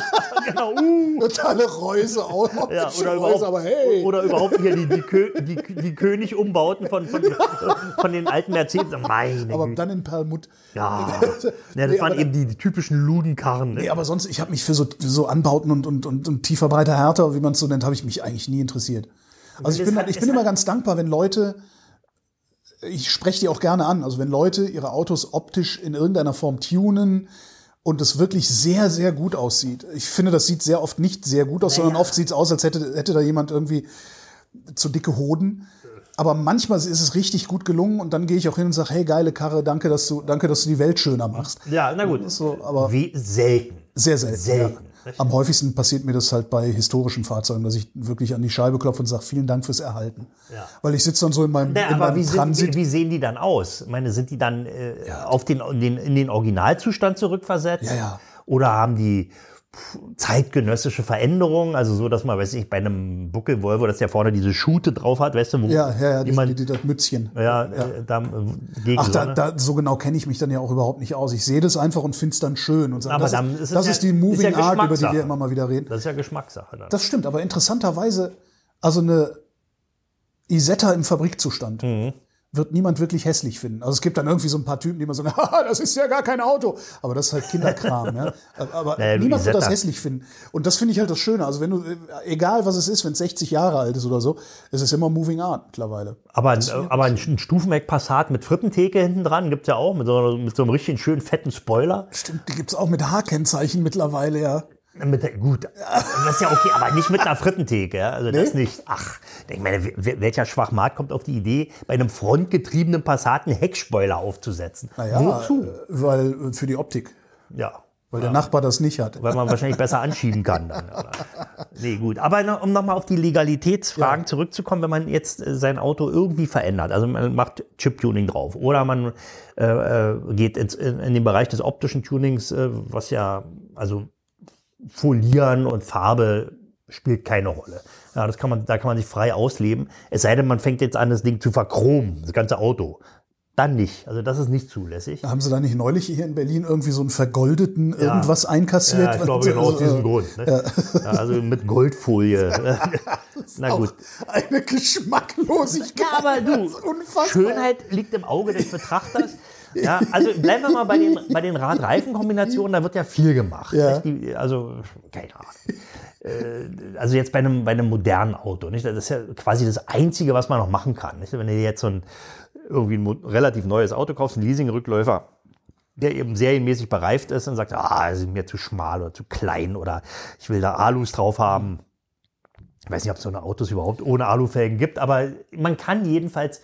genau. Uh. Totale Reuse auch. Ja, oder, überhaupt, aber hey. oder überhaupt hier die, die, Kö die, die König-Umbauten von, von, von den alten Mercedes. Meine aber dann in Perlmutt. Ja, ja das nee, waren eben die die, typischen Ludenkarren. Ne? Nee, aber sonst, ich habe mich für so, so Anbauten und, und, und, und tiefer, breiter, härter, wie man es so nennt, habe ich mich eigentlich nie interessiert. Also ich bin, halt, ich bin immer ganz dankbar, wenn Leute, ich spreche die auch gerne an, also wenn Leute ihre Autos optisch in irgendeiner Form tunen, und es wirklich sehr, sehr gut aussieht. Ich finde, das sieht sehr oft nicht sehr gut aus, naja. sondern oft sieht es aus, als hätte, hätte da jemand irgendwie zu dicke Hoden. Aber manchmal ist es richtig gut gelungen und dann gehe ich auch hin und sage, hey, geile Karre, danke, dass du, danke, dass du die Welt schöner machst. Ja, na gut. So, aber Wie selten. Sehr selten. selten. Ja. Am häufigsten passiert mir das halt bei historischen Fahrzeugen, dass ich wirklich an die Scheibe klopfe und sage, vielen Dank fürs Erhalten. Ja. Weil ich sitze dann so in meinem, Na, in aber meinem wie, Transit. Sind, wie sehen die dann aus? Ich meine, sind die dann äh, ja. auf den, in, den, in den Originalzustand zurückversetzt? Ja, ja. Oder haben die zeitgenössische Veränderungen, also so, dass man, weiß ich, bei einem Buckel Volvo, dass der vorne diese Schute drauf hat, weißt du, wo, Ja, ja, ja, die, man, die, die, das Mützchen. ja, Äh, da äh, gegen Ach, da, da, so genau kenne ich mich dann ja auch überhaupt nicht aus. Ich sehe das einfach und finde es dann schön. Und sage, Aber das, dann ist, ist das ja- ist die ist Moving ja Art, über die wir immer mal wieder reden. das ist ja Geschmackssache dann. Das stimmt, aber interessanterweise, also eine Isetta im Fabrikzustand Mhm. Wird niemand wirklich hässlich finden. Also es gibt dann irgendwie so ein paar Typen, die immer sagen, Haha, das ist ja gar kein Auto. Aber das ist halt Kinderkram. ja. Aber Naja, niemand wird das hässlich finden. Und das finde ich halt das Schöne. Also wenn du, egal was es ist, wenn es 60 Jahre alt ist oder so, es ist immer Moving Art mittlerweile. Aber, ein- aber ein, ein Passat mit Frittentheke hinten dran gibt's ja auch, mit so, mit so einem richtig schönen fetten Spoiler. Stimmt, die gibt's auch mit H-Kennzeichen mittlerweile, ja. Mit der, gut, das ist ja okay, aber nicht mit einer Frittentheke. Ja? Also das nicht. Ach, ich meine, welcher Schwachmat kommt auf die Idee, bei einem frontgetriebenen Passat einen Heckspoiler aufzusetzen? Naja, Wozu? weil für die Optik. Ja, Weil der Nachbar das nicht hat. weil man wahrscheinlich besser anschieben kann. Dann, oder? Nee, gut. Aber noch- um nochmal auf die Legalitätsfragen zurückzukommen, wenn man jetzt äh, sein Auto irgendwie verändert, also man macht Chip-Tuning drauf oder man äh, äh, geht ins, in, in den Bereich des optischen Tunings, äh, was ja, also Folieren und Farbe spielt keine Rolle. Ja, das kann man, da kann man sich frei ausleben. Es sei denn, man fängt jetzt an, das Ding zu verchromen, das ganze Auto. Dann nicht. Also das ist nicht zulässig. Haben sie da nicht neulich hier in Berlin irgendwie so einen vergoldeten irgendwas einkassiert? Ja, ich glaube genau aus Also, diesem äh, Grund. Ne? Ja, also mit Goldfolie. Na gut. Eine Geschmacklosigkeit. Ja, aber du. Schönheit liegt im Auge des Betrachters. Ja, also bleiben wir mal bei den, bei den Rad-Reifen-Kombinationen, da wird ja viel gemacht. Ja. Die, also, keine Ahnung. Äh, Also jetzt bei einem, bei einem modernen Auto, nicht? Das ist ja quasi das Einzige, was man noch machen kann. Nicht? Wenn du jetzt so ein irgendwie ein relativ neues Auto kaufst, einen Leasing-Rückläufer, der eben serienmäßig bereift ist und sagt, ah, das ist mir zu schmal oder zu klein oder ich will da Alus drauf haben. Ich weiß nicht, ob es so eine Autos überhaupt ohne Alufelgen gibt, aber man kann jedenfalls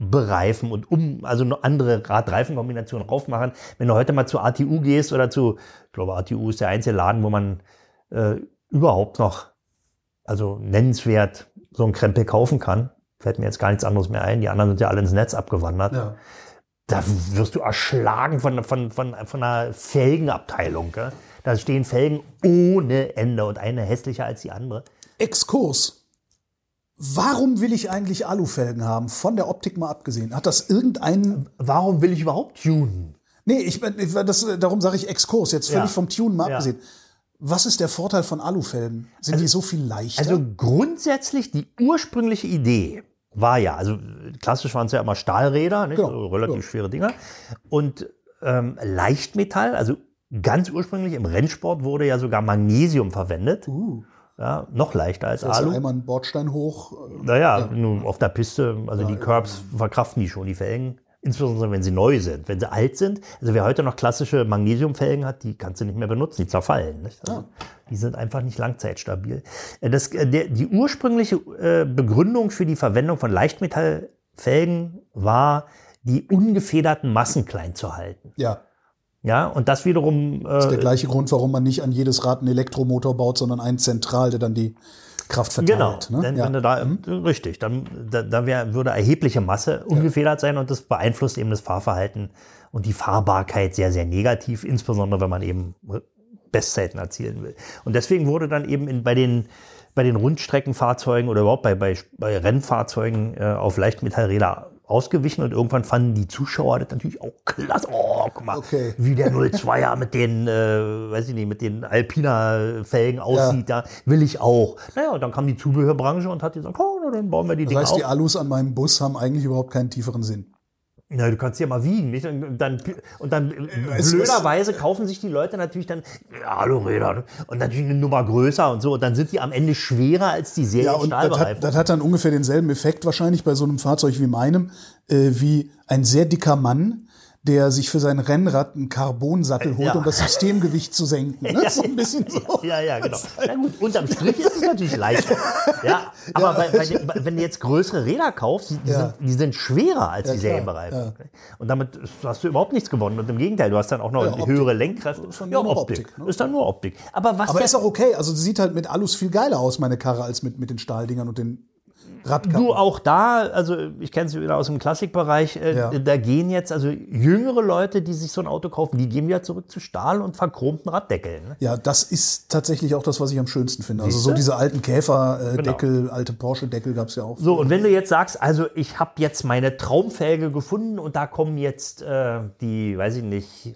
umbereifen und um, also eine andere Rad-Reifen-Kombination raufmachen. Wenn du heute mal zu ATU gehst oder zu, ich glaube, ATU ist der einzige Laden, wo man äh, überhaupt noch, also nennenswert, so einen Krempel kaufen kann. Fällt mir jetzt gar nichts anderes mehr ein. Die anderen sind ja alle ins Netz abgewandert. Ja. Da wirst du erschlagen von, von, von, von einer Felgenabteilung. Gell? Da stehen Felgen ohne Ende und eine hässlicher als die andere. Exkurs. Warum will ich eigentlich Alufelgen haben? Von der Optik mal abgesehen. Hat das irgendeinen. Warum will ich überhaupt tunen? Nee, ich, ich das, darum sage ich Exkurs, jetzt völlig Ja. vom Tunen mal Ja. abgesehen. Was ist der Vorteil von Alufelgen? Sind die so viel leichter? Also grundsätzlich die ursprüngliche Idee war ja, also klassisch waren es ja immer Stahlräder, nicht? Genau, so relativ ja. schwere Dinger. Und ähm, Leichtmetall, also ganz ursprünglich im Rennsport wurde ja sogar Magnesium verwendet. uh, Ja, noch leichter als also Alu. einmal einen Bordstein hoch. äh, Naja, nur auf der Piste, also die Curbs verkraften die schon, die Felgen. Insbesondere wenn sie neu sind. Wenn sie alt sind, also wer heute noch klassische Magnesiumfelgen hat, die kannst du nicht mehr benutzen, die zerfallen. Nicht? Also, Die sind einfach nicht langzeitstabil. Äh, Das, äh, der, die ursprüngliche Begründung für die Verwendung von Leichtmetallfelgen war, die ungefederten Massen klein zu halten. Ja, Ja, und das wiederum das ist äh, der gleiche Grund, warum man nicht an jedes Rad einen Elektromotor baut, sondern einen zentral, der dann die Kraft Genau, verteilt. ne? denn ja. wenn du da, richtig, dann da, da wär, würde erhebliche Masse ungefedert sein und das beeinflusst eben das Fahrverhalten und die Fahrbarkeit sehr, sehr negativ, insbesondere wenn man eben Bestzeiten erzielen will. Und deswegen wurde dann eben in, bei den bei den Rundstreckenfahrzeugen oder überhaupt bei, bei, bei Rennfahrzeugen äh, auf Leichtmetallräder ausgewichen und irgendwann fanden die Zuschauer das natürlich auch klasse. Oh, guck mal, Okay. wie der 02er mit den, äh, weiß ich nicht, mit den Alpina-Felgen aussieht, da will ich auch. Naja, und dann kam die Zubehörbranche und hat gesagt, oh, dann bauen wir die Das Dinger heißt, die auf. Alus an meinem Bus haben eigentlich überhaupt keinen tieferen Sinn. Na, du kannst ja mal wiegen, nicht? Und dann, und dann es- blöderweise kaufen sich die Leute natürlich dann Aluräder und natürlich eine Nummer größer und so. Und dann sind die am Ende schwerer als die Serien Ja, und das hat, das hat dann ungefähr denselben Effekt wahrscheinlich bei so einem Fahrzeug wie meinem, äh, wie ein sehr dicker Mann, der sich für sein Rennrad einen Carbonsattel holt, Ja. um das Systemgewicht zu senken. Ne? So ein bisschen so. Ja, ja, genau. Na gut, unterm Strich ist es natürlich leichter. Ja, aber bei, bei, den- wenn du jetzt größere Räder kaufst, die, Ja. sind, die sind schwerer als die klar, Serienbereifung. Und damit hast du überhaupt nichts gewonnen. Und im Gegenteil, du hast dann auch noch Ja, höhere Lenkkräfte. Ist dann ja, nur noch Optik. Optik, ne? Ist dann nur Optik. Aber was Aber ja- ist auch okay. Also sie sieht halt mit Alus viel geiler aus, meine Karre, als mit, mit den Stahldingern und den Radkappen. Du auch da, also ich kenne es wieder aus dem Klassikbereich, äh, Ja. da gehen jetzt also jüngere Leute, die sich so ein Auto kaufen, die gehen wieder zurück zu Stahl und verchromten Raddeckeln. Ne? Ja, das ist tatsächlich auch das, was ich am schönsten finde. Also Siehste? so diese alten Käfer-Deckel, alte Porsche-Deckel gab es ja auch. Genau. So, und wenn du jetzt sagst, also ich habe jetzt meine Traumfelge gefunden und da kommen jetzt äh, die, weiß ich nicht,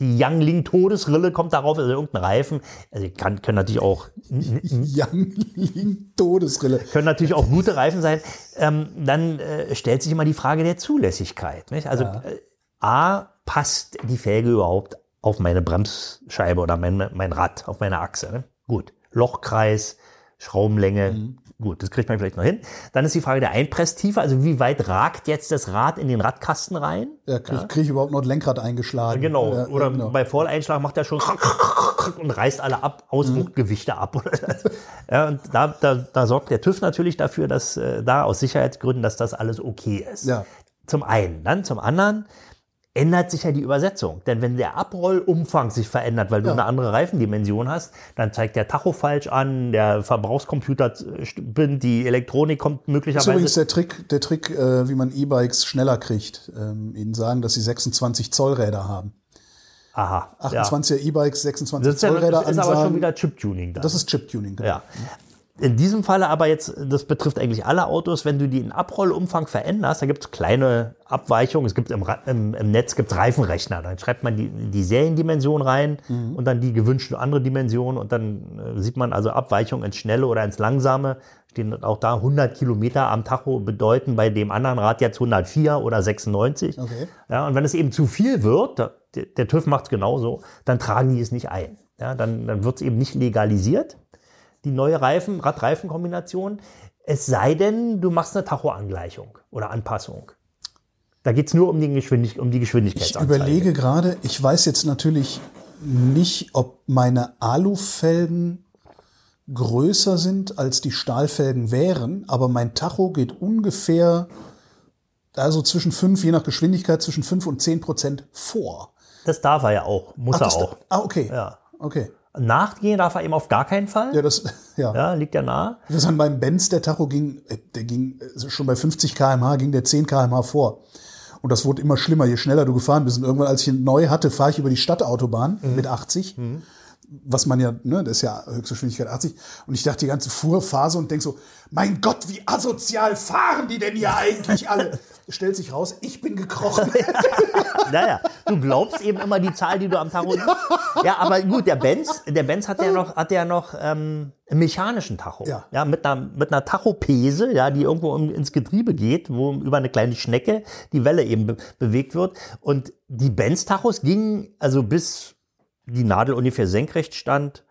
die Youngling Todesrille kommt darauf, also irgendein Reifen. Also kann, können natürlich auch Youngling Todesrille. können natürlich auch gute Reifen sein. Ähm, dann äh, stellt sich immer die Frage der Zulässigkeit. Nicht? Also äh, A, passt die Felge überhaupt auf meine Bremsscheibe oder mein, mein Rad, auf meine Achse? Ne? Gut. Lochkreis, Schraubenlänge, gut, das kriegt man vielleicht noch hin. Dann ist die Frage der Einpresstiefe, also wie weit ragt jetzt das Rad in den Radkasten rein? Ja, krieg, krieg ich überhaupt noch das Lenkrad eingeschlagen. Genau. Ja, Oder genau. bei Volleinschlag macht er schon und reißt alle ab, Auswuchtgewichte ab. Oder das. ja, und da, da, da sorgt der TÜV natürlich dafür, dass äh, da aus Sicherheitsgründen, dass das alles okay ist. Ja. Zum einen. Dann zum anderen ändert sich ja die Übersetzung. Denn wenn der Abrollumfang sich verändert, weil du Ja. eine andere Reifendimension hast, dann zeigt der Tacho falsch an, der Verbrauchscomputer spinnt, die Elektronik kommt Das ist möglicherweise. übrigens der Trick, der Trick äh, wie man E-Bikes schneller kriegt. Ähm, ihnen sagen, dass sie 26 Zoll Räder haben. Aha. Ja. 28er E-Bikes, 26 Das ist, ja, Zoll Räder das ist aber schon wieder Chiptuning da. Das ist Chip-Tuning. genau. Ja. In diesem Falle aber jetzt, das betrifft eigentlich alle Autos, wenn du den Abrollumfang veränderst, da gibt es kleine Abweichungen. Es gibt im, im, im Netz gibt's Reifenrechner. Dann schreibt man die, die Seriendimension rein und dann die gewünschte andere Dimension und dann äh, sieht man also Abweichungen ins Schnelle oder ins Langsame. Stehen auch da 100 Kilometer am Tacho bedeuten bei dem anderen Rad jetzt 104 oder 96. Okay. Ja, und wenn es eben zu viel wird, der, der TÜV macht es genauso, dann tragen die es nicht ein. Ja, dann dann wird es eben nicht legalisiert, die neue Reifen, Rad-Reifen-Kombination. Es sei denn, du machst eine Tacho-Angleichung oder Anpassung. Da geht es nur um die, Geschwindig um die Ich Geschwindigkeitsanzeige. überlege gerade, ich weiß jetzt natürlich nicht, ob meine Alufelgen größer sind, als die Stahlfelgen wären, aber mein Tacho geht ungefähr, also zwischen 5, je nach Geschwindigkeit, zwischen 5 und 10 Prozent vor. Das darf er ja auch, muss Ach, er auch. Ah, okay. Ja. Okay. Nachgehen darf er eben auf gar keinen Fall. Ja, das, ja. Ja, liegt ja nahe. Das an meinem Benz, der Tacho ging, äh, der ging äh, schon bei 50 km/h, ging der 10 km/h vor. Und das wurde immer schlimmer, je schneller du gefahren bist. Und irgendwann, als ich ihn neu hatte, fahre ich über die Stadtautobahn mit 80. Was man ja, ne, das ist ja höchste Geschwindigkeit 80. Und ich dachte die ganze Fuhrphase und denk so, mein Gott, wie asozial fahren die denn hier eigentlich alle? Stellt sich raus, ich bin gekrochen. Naja, du glaubst eben immer die Zahl, die du am Tacho siehst. Ja, aber gut, der Benz, der Benz hat ja noch, hat ja noch ähm, einen mechanischen Tacho. Ja. mit einer, mit einer Tachopese, ja, die irgendwo ins Getriebe geht, wo über eine kleine Schnecke die Welle eben be bewegt wird. Und die Benz-Tachos gingen also bis die Nadel ungefähr senkrecht stand,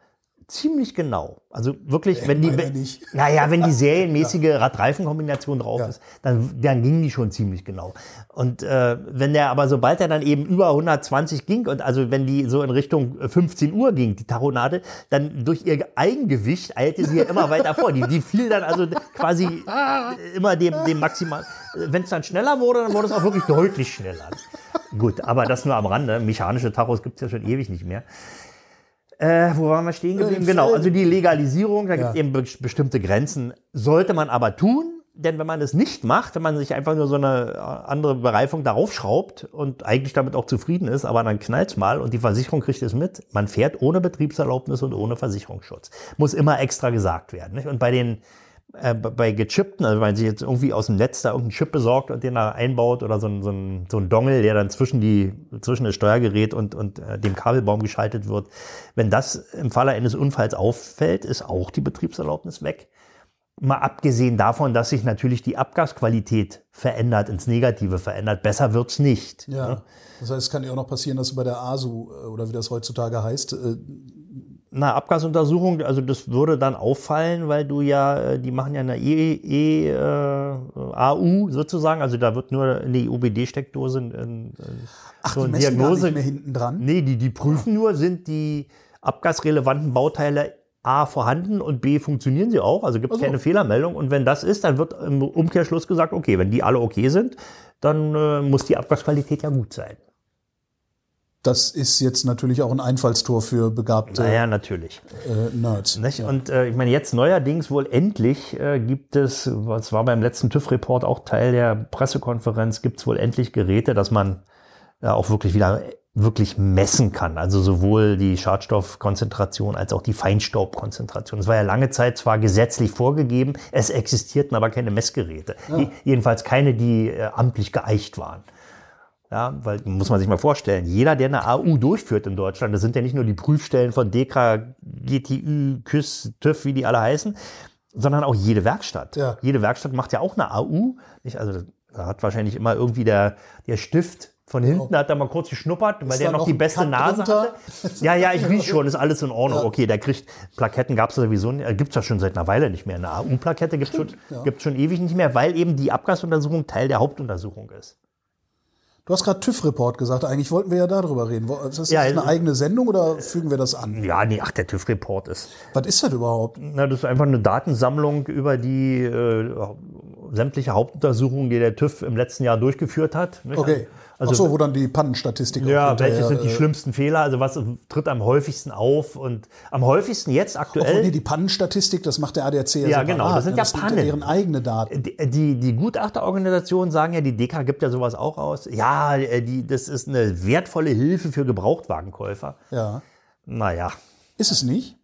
ziemlich genau. Also wirklich, wenn die, nicht. naja, wenn die serienmäßige Rad-Reifen-Kombination drauf Ja. ist, dann, dann gingen die schon ziemlich genau. Und äh, wenn der, aber sobald er dann eben über 120 ging und also wenn die so in Richtung 15 Uhr ging, die Taronade, dann durch ihr Eigengewicht eilte sie ja immer weiter vor. Die, die fiel dann also quasi äh, immer dem, dem maximal. Wenn es dann schneller wurde, dann wurde es auch wirklich deutlich schneller. Gut, aber das nur am Rande. Mechanische Tachos gibt es ja schon ewig nicht mehr. Äh, wo waren wir stehen geblieben? Genau, also die Legalisierung, da gibt es Ja. eben be bestimmte Grenzen. Sollte man aber tun, denn wenn man es nicht macht, wenn man sich einfach nur so eine äh, andere Bereifung darauf schraubt und eigentlich damit auch zufrieden ist, aber dann knallt's mal und die Versicherung kriegt es mit, man fährt ohne Betriebserlaubnis und ohne Versicherungsschutz. Muss immer extra gesagt werden. Nicht? Und bei den äh, bei gechippten, also wenn man sich jetzt irgendwie aus dem Netz da irgendeinen Chip besorgt und den da einbaut oder so ein, so ein, so ein Dongle, der dann zwischen die zwischen das Steuergerät und, und äh, dem Kabelbaum geschaltet wird, wenn das im Falle eines Unfalls auffällt, ist auch die Betriebserlaubnis weg. Mal abgesehen davon, dass sich natürlich die Abgasqualität verändert, ins Negative verändert, besser wird's nicht. Ja. Das heißt, es kann ja auch noch passieren, dass du bei der ASU äh, oder wie das heutzutage heißt, äh, Na, Abgasuntersuchung, also das würde dann auffallen, weil du ja, äh, die machen ja eine E, e äh, AU sozusagen, also da wird nur in die OBD-Steckdose in, in, ach, so die eine gar Diagnose. nicht mehr hinten dran. Nee, die, die prüfen nur, sind die abgasrelevanten Bauteile A vorhanden und B funktionieren sie auch, also gibt es Ach so. keine Fehlermeldung. Und wenn das ist, dann wird im Umkehrschluss gesagt, okay, wenn die alle okay sind, dann äh, muss die Abgasqualität ja gut sein. Das ist jetzt natürlich auch ein Einfallstor für begabte Naja, natürlich. äh, Nerds. Nicht? Und äh, ich meine, jetzt neuerdings wohl endlich äh, gibt es, was war beim letzten TÜV-Report auch Teil der Pressekonferenz, gibt es wohl endlich Geräte, dass man äh, auch wirklich wieder wirklich messen kann. Also sowohl die Schadstoffkonzentration als auch die Feinstaubkonzentration. Es war ja lange Zeit zwar gesetzlich vorgegeben, es existierten aber keine Messgeräte. Je- Jedenfalls keine, die äh, amtlich geeicht waren. Ja, weil muss man sich mal vorstellen, jeder, der eine AU durchführt in Deutschland, das sind ja nicht nur die Prüfstellen von DEKRA, GTÜ, KÜS, TÜV, wie die alle heißen, sondern auch jede Werkstatt. Ja. Jede Werkstatt macht ja auch eine AU. Nicht? Also da hat wahrscheinlich immer irgendwie der, der Stift von hinten hat da mal kurz geschnuppert, weil der noch noch die beste Cut Nase drunter? hatte. Ja, ja, ich riech schon, ist alles in Ordnung. Okay, der kriegt, Plaketten gab es sowieso, nicht, äh, gibt's ja schon seit einer Weile nicht mehr. Eine AU-Plakette gibt's schon, gibt's schon ewig nicht mehr, weil eben die Abgasuntersuchung Teil der Hauptuntersuchung ist. Du hast gerade TÜV-Report gesagt. Eigentlich wollten wir ja darüber reden. Ist das Ja, eine also- eigene Sendung oder fügen wir das an? Ja, nee, ach, der TÜV-Report ist. Was ist das überhaupt? Na, das ist einfach eine Datensammlung über die äh, sämtliche Hauptuntersuchungen, die der TÜV im letzten Jahr durchgeführt hat. nicht? Okay. Also, Ach so, wo dann die Pannenstatistik ja, welche sind die äh, schlimmsten Fehler? Also was tritt am häufigsten auf? Und am häufigsten jetzt Obwohl, aktuell. nee, die Pannenstatistik, das macht der ADAC ja Ja, genau, das sind ja das Pannen. deren eigene Daten. Die, die, die Gutachterorganisationen sagen ja, die DEKA gibt ja sowas auch aus. Ja, äh, die, das ist eine wertvolle Hilfe für Gebrauchtwagenkäufer. Ja. Naja, Ist es nicht?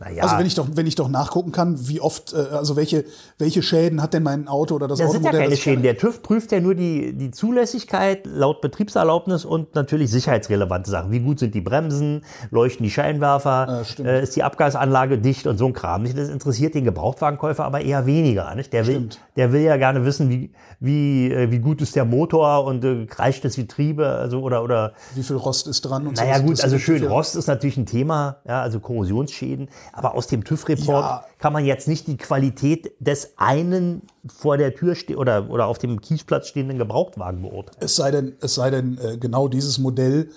Naja. Also wenn ich doch, wenn ich doch nachgucken kann, wie oft, äh, also welche, welche Schäden hat denn mein Auto oder das Das sind ja Automodell? keine das Schäden. Der TÜV prüft ja nur die, die Zulässigkeit laut Betriebserlaubnis und natürlich sicherheitsrelevante Sachen. Wie gut sind die Bremsen? Leuchten die Scheinwerfer? äh, ist die Abgasanlage dicht und so ein Kram? Das interessiert den Gebrauchtwagenkäufer aber eher weniger. Nicht? Der, will, Stimmt. der will ja gerne wissen, wie, wie, äh, wie gut ist der Motor und äh, kreischt das Getriebe also, oder, oder Wie viel Rost ist dran und so. naja Das gut, also schön, Rost ist natürlich ein Thema, ja, also Korrosionsschäden, aber aus dem TÜV-Report Ja. kann man jetzt nicht die Qualität des einen vor der Tür ste oder, oder auf dem Kiesplatz stehenden Gebrauchtwagen beurteilen. Es sei denn, es sei denn, äh, genau dieses Modell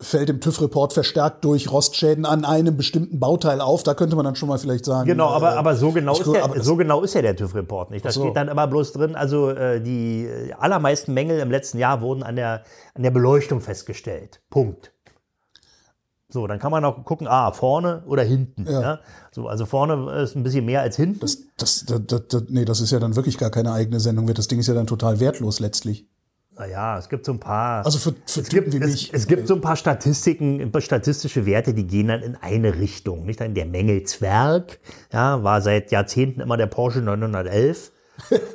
fällt im TÜV-Report verstärkt durch Rostschäden an einem bestimmten Bauteil auf. Da könnte man dann schon mal vielleicht sagen. Genau, aber, äh, aber so genau ist der, aber so genau ist ja der TÜV-Report nicht. Da so. steht dann immer bloß drin, also äh, die äh, allermeisten Mängel im letzten Jahr wurden an der, an der Beleuchtung festgestellt. Punkt. So, dann kann man auch gucken, ah, vorne oder hinten. Ja. So, also vorne ist ein bisschen mehr als hinten. Das, das, das, das, das, nee, das ist ja dann wirklich gar keine eigene Sendung. Wird Das Ding ist ja dann total wertlos letztlich. Naja, es gibt so ein paar. Also für, für es gibt, Typen wie es, mich. es gibt so ein paar Statistiken, ein paar statistische Werte, die gehen dann in eine Richtung. Nicht dann der Mängel-Zwerg, ja, war seit Jahrzehnten immer der Porsche 911.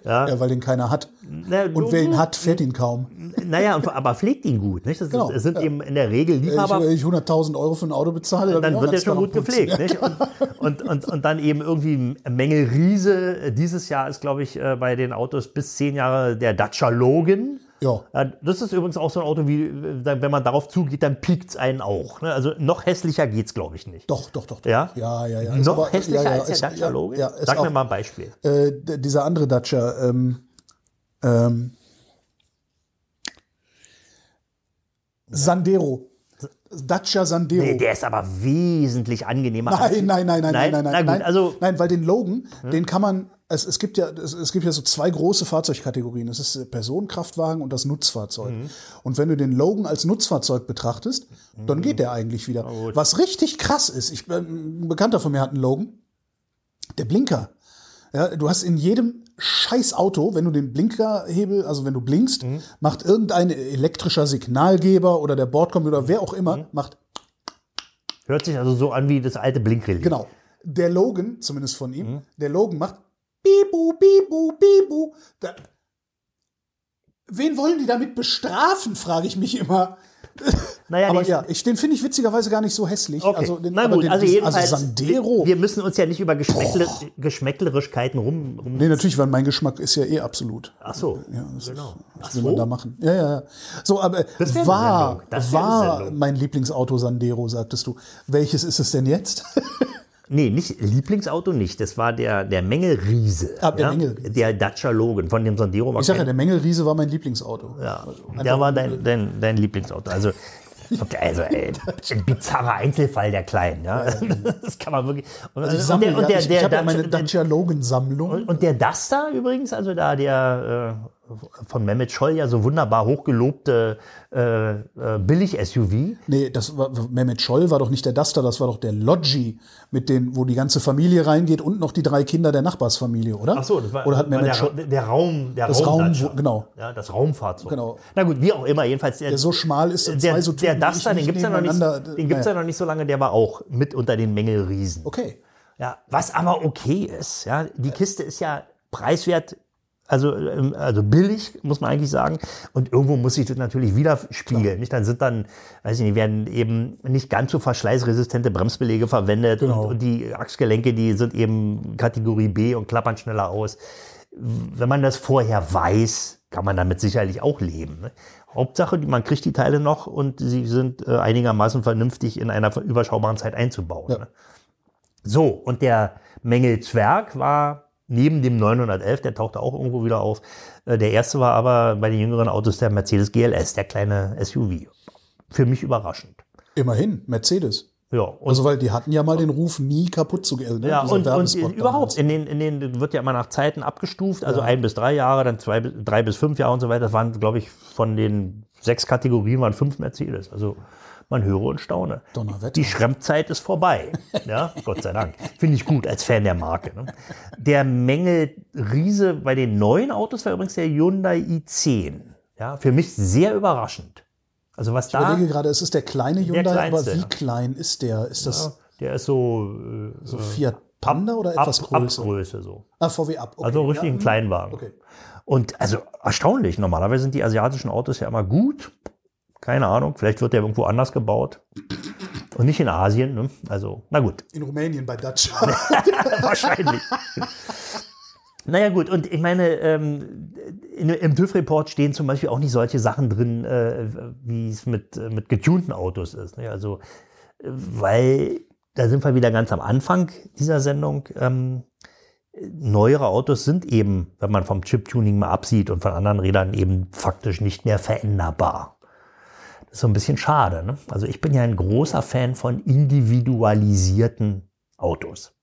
ja, weil den keiner hat. Na, Und wer ihn hat, fährt ihn kaum. Naja, aber pflegt ihn gut. Nicht? Das, Genau, es sind ja. eben in der Regel ich, Liebhaber. wenn ich 100.000 Euro für ein Auto bezahle, dann ich wird er ganz schon gut gepflegt. Nicht? Und, und, und, und dann eben irgendwie Mängel Riese. Dieses Jahr ist, glaube ich, äh, bei den Autos bis zehn Jahre der Dacia Logan. Ja. Ja, das ist übrigens auch so ein Auto, wie äh, wenn man darauf zugeht, dann piekt es einen auch. Ne? Also noch hässlicher geht's, glaube ich, nicht. Doch, doch, doch. doch. Ja? Ja, ja, ja. Noch aber- hässlicher ja, ja, als der Dacia Logan? Ja, Sag mir auch, mal ein Beispiel. Äh, dieser andere Dacia, ähm, ähm, Sandero. Dacia Sandero. Nee, der ist aber wesentlich angenehmer. Nein, nein, nein, nein, nein, nein, nein, gut, nein, also nein, weil den Logan, den kann man, es, es gibt ja, es, es gibt ja so zwei große Fahrzeugkategorien. Das ist Personenkraftwagen und das Nutzfahrzeug. Mhm. Und wenn du den Logan als Nutzfahrzeug betrachtest, dann geht der eigentlich wieder. Was richtig krass ist, ich, ein Bekannter von mir hat einen Logan, der Blinker. Ja, du hast in jedem scheiß Auto, wenn du den Blinkerhebel, also wenn du blinkst, Mhm. macht irgendein elektrischer Signalgeber oder der Bordcomputer, wer auch immer, Mhm. macht hört sich also so an wie das alte Blinkrelais. Genau. Der Logan, zumindest von Mhm. ihm, der Logan macht Bibu, Bibu, Bibu. Da, wen wollen die damit bestrafen, frage ich mich immer. Naja, aber ja, ich, den finde ich witzigerweise gar nicht so hässlich. Okay. Also, den, Na aber gut, den, also jedenfalls, Sandero. wir müssen uns ja nicht über Geschmäckle, Geschmäcklerigkeiten rum, rum nee, natürlich, weil mein Geschmack ist ja eh absolut. Ach so, Ja, das genau. ist, Ach was will man so? da machen? Ja, ja, ja. So, aber war, war mein Lieblingsauto Sandero, sagtest du. Welches ist es denn jetzt? Nee, nicht Lieblingsauto nicht. Das war der, der Mängelriese. Ah, der Mängelriese. Der Dacia Logan. Von dem Sandero war Ich sage ja, der Mängelriese war mein Lieblingsauto. ja, der war dein, dein, dein Lieblingsauto. Also, okay, also ey, ein bizarrer Einzelfall der Kleinen. Ja? Das kann man wirklich. Und, Also ich und der, und ja, der, ich, der ich habe ja meine Dacia Logan-Sammlung. Und der Duster übrigens, also da der, äh, von Mehmet Scholl ja so wunderbar hochgelobte äh, äh, Billig-SUV. Nee, das war, Mehmet Scholl war doch nicht der Duster, das war doch der Loggi, mit den, wo die ganze Familie reingeht und noch die drei Kinder der Nachbarsfamilie, oder? Ach so, das war, oder hat Mehmet der, Scholl, der Raum, der Das Raum- Raumdatscher. genau. Ja, das Raumfahrzeug. Genau. Na gut, wie auch immer, jedenfalls der, der so schmal ist, und der, zwei so der Typen ich Duster, den nicht gibt's ja noch nicht, den gibt's ja noch nicht so lange, der war auch mit unter den Mängelriesen. Okay. Ja, was aber okay ist, ja, die Kiste ist ja preiswert, also, ähm, also billig, muss man eigentlich sagen. Und irgendwo muss sich das natürlich widerspiegeln. Nicht? Dann sind dann, weiß ich nicht, werden eben nicht ganz so verschleißresistente Bremsbeläge verwendet Genau. und, und die Achsgelenke, die sind eben Kategorie B und klappern schneller aus. Wenn man das vorher weiß, kann man damit sicherlich auch leben. Ne? Hauptsache, man kriegt die Teile noch und sie sind äh, einigermaßen vernünftig in einer überschaubaren Zeit einzubauen. Ja. Ne? So, und der Mängel-Zwerg war neben dem 911, der tauchte auch irgendwo wieder auf. Äh, Der erste war aber bei den jüngeren Autos der Mercedes GLS, der kleine SUV. Für mich überraschend. Immerhin, Mercedes. Ja, und, Also, weil die hatten ja mal den Ruf, nie kaputt zu gehen. Ne? ja, Dieser und, und überhaupt, in den, in den wird ja immer nach Zeiten abgestuft, also ein bis drei Jahre, dann zwei, bis- drei bis fünf Jahre und so weiter. Das waren, glaube ich, von den sechs Kategorien waren fünf Mercedes. Also man höre und staune. Die Schrempzeit ist vorbei. Ja, Gott sei Dank. Finde ich gut als Fan der Marke. Ne? Der Mängel Riese bei den neuen Autos war übrigens der Hyundai i10. Ja, für mich sehr überraschend. Also was Ich da, überlege gerade, es ist der kleine Hyundai, aber kleinste, wie ja. klein ist der? Ist das der ist so, äh, so Fiat Panda oder etwas ab, größer? Abgröße so. Ah, VW ab. Okay. Also richtig ja, ein Kleinwagen. Okay. Und also erstaunlich. Normalerweise sind die asiatischen Autos ja immer gut. Keine Ahnung. Vielleicht wird der irgendwo anders gebaut. Und nicht in Asien. Ne? Also, na gut. In Rumänien bei Dacia. Wahrscheinlich. Naja gut, und ich meine, ähm, in, im TÜV-Report stehen zum Beispiel auch nicht solche Sachen drin, äh, wie es mit, äh, mit getunten Autos ist. Ne? Also, weil da sind wir wieder ganz am Anfang dieser Sendung. Ähm, neuere Autos sind eben, wenn man vom Chip-Tuning mal absieht und von anderen Rädern eben faktisch nicht mehr veränderbar. Ist so ein bisschen schade. Ne? Also ich bin ja ein großer Fan von individualisierten Autos.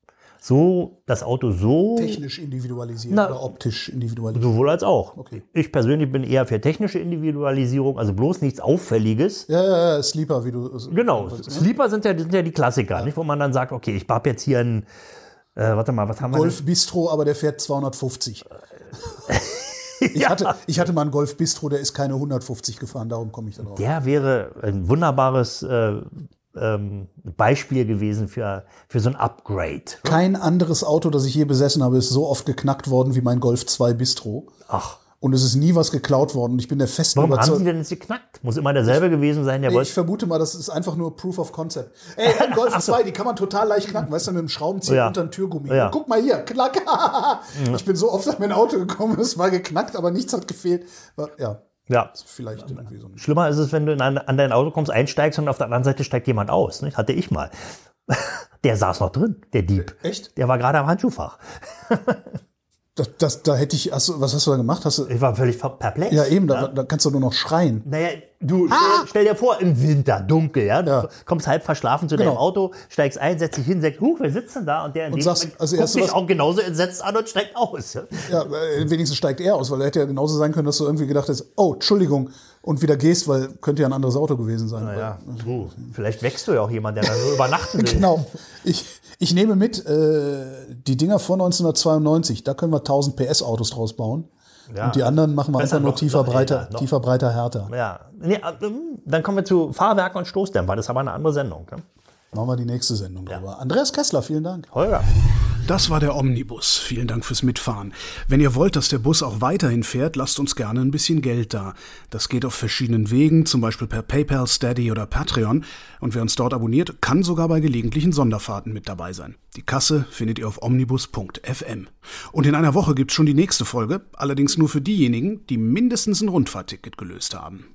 So, das Auto so, Technisch individualisiert Na, oder optisch individualisiert. sowohl als auch. Okay. Ich persönlich bin eher für technische Individualisierung, also bloß nichts Auffälliges. Ja, ja, ja, Sleeper, wie du. Genau, Ne? Sleeper sind ja, sind ja die Klassiker, nicht? wo man dann sagt, okay, ich habe jetzt hier einen, äh, warte mal, was haben wir Golf Bistro, aber der fährt 250. Ich, Ja. hatte, ich hatte mal einen Golf Bistro, der ist keine 150 gefahren, darum komme ich da drauf. Der wäre ein wunderbares äh, ähm, Beispiel gewesen für, für so ein Upgrade. Kein anderes Auto, das ich je besessen habe, ist so oft geknackt worden wie mein Golf 2 Bistro. Ach, Und es ist nie was geklaut worden. Ich bin der festen warum haben die denn jetzt geknackt? Muss immer derselbe gewesen sein, der Ey, wollte. ich vermute mal, das ist einfach nur Proof of Concept. Ey, ein Golf 2, die kann man total leicht knacken, weißt du, mit dem Schraubenzieher Ja. unter den Türgummi. Ja. Guck mal hier, klack. Ich bin so oft an mein Auto gekommen, es war geknackt, aber nichts hat gefehlt. Ja, Ja. vielleicht irgendwie so Schlimmer ist es, wenn du ein, an dein Auto kommst, einsteigst und auf der anderen Seite steigt jemand aus. Nicht? Hatte ich mal. Der saß noch drin, der Dieb. Echt? Der war gerade am Handschuhfach. Das, das, da hätte ich, hast du, was hast du da gemacht? Hast du, Ich war völlig perplex. ja, eben, da, da kannst du nur noch schreien. Naja, du stell, stell dir vor, im Winter, dunkel, ja. Du Ja. kommst halb verschlafen zu Genau. deinem Auto, steigst ein, setzt dich hin, sagst, huch, wer sitzt denn da? Und der Und sagst Moment als guckt dich was- auch genauso entsetzt an und steigt aus. Ja? Ja, äh, wenigstens steigt er aus, weil er hätte ja genauso sein können, dass du irgendwie gedacht hast, oh, Entschuldigung, und wieder gehst, weil könnte ja ein anderes Auto gewesen sein. Ja, du, vielleicht wächst du ja auch jemand, der da nur übernachten will. Genau. Ich, ich nehme mit, äh, die Dinger vor 1992, da können wir 1000 PS Autos draus bauen. Ja. Und die anderen machen wir Besser einfach nur noch- tiefer, noch breiter, älter, noch- tiefer, breiter, härter. Ja, nee, ähm, dann kommen wir zu Fahrwerken und Stoßdämpfer. Das ist aber eine andere Sendung. Ne? Machen wir die nächste Sendung drüber. Andreas Kessler, vielen Dank. Holger. Das war der Omnibus. Vielen Dank fürs Mitfahren. Wenn ihr wollt, dass der Bus auch weiterhin fährt, lasst uns gerne ein bisschen Geld da. Das geht auf verschiedenen Wegen, zum Beispiel per PayPal, Steady oder Patreon. Und wer uns dort abonniert, kann sogar bei gelegentlichen Sonderfahrten mit dabei sein. Die Kasse findet ihr auf omnibus.fm. Und in einer Woche gibt's schon die nächste Folge, allerdings nur für diejenigen, die mindestens ein Rundfahrtticket gelöst haben.